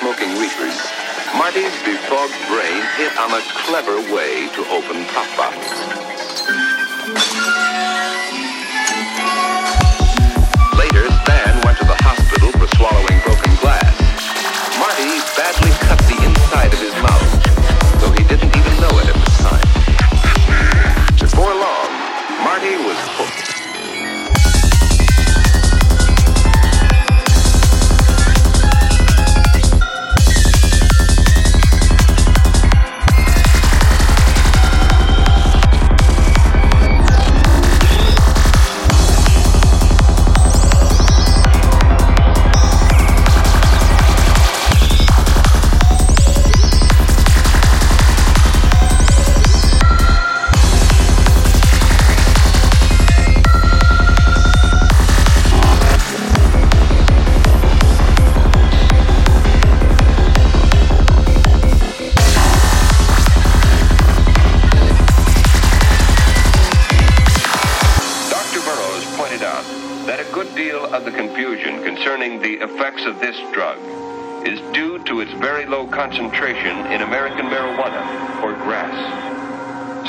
smoking reefers, Marty's befogged brain hit on a clever way to open pop bottles. Deal of the confusion concerning the effects of this drug is due to its very low concentration in American marijuana or grass.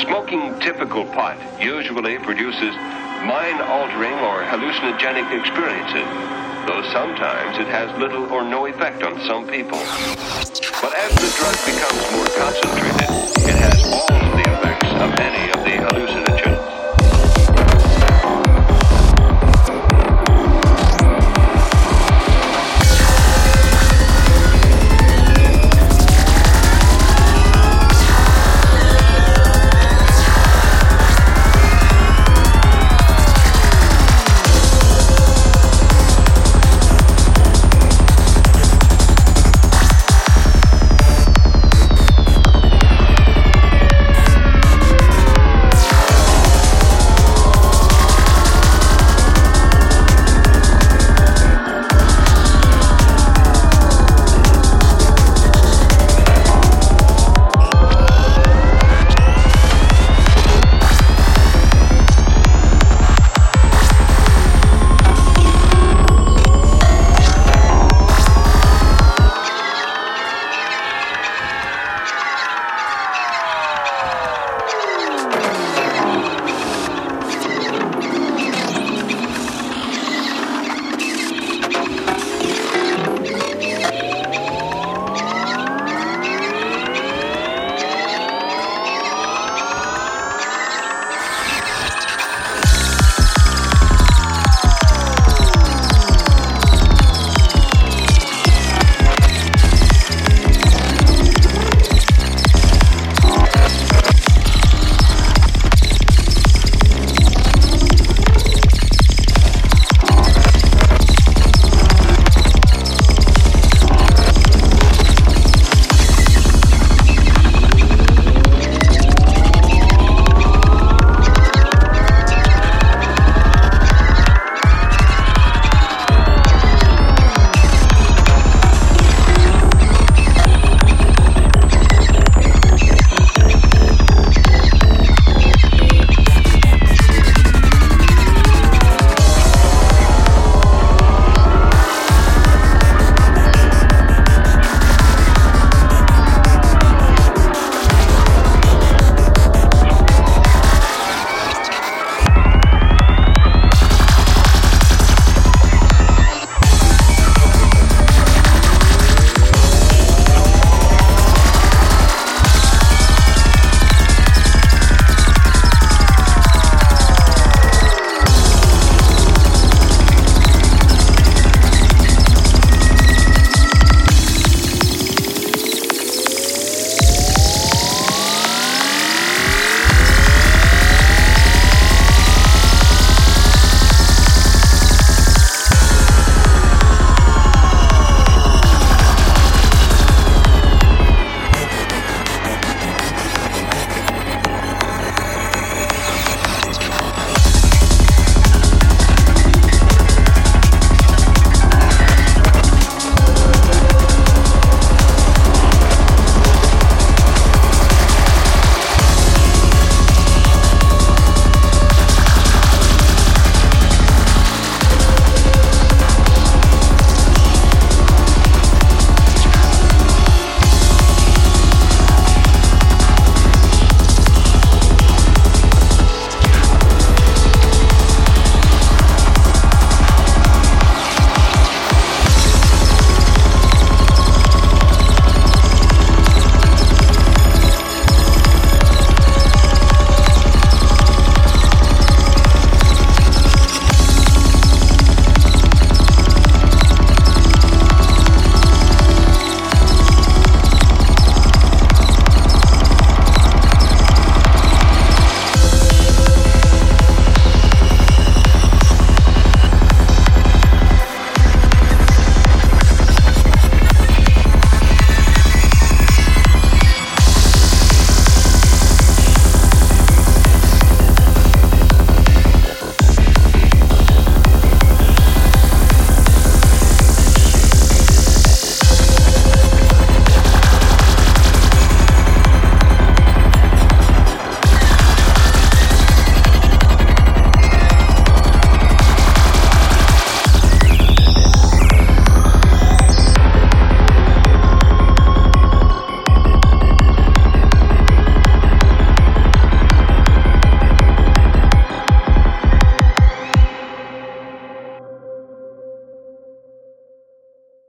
Smoking typical pot usually produces mind-altering or hallucinogenic experiences, though sometimes it has little or no effect on some people. But as the drug becomes more concentrated,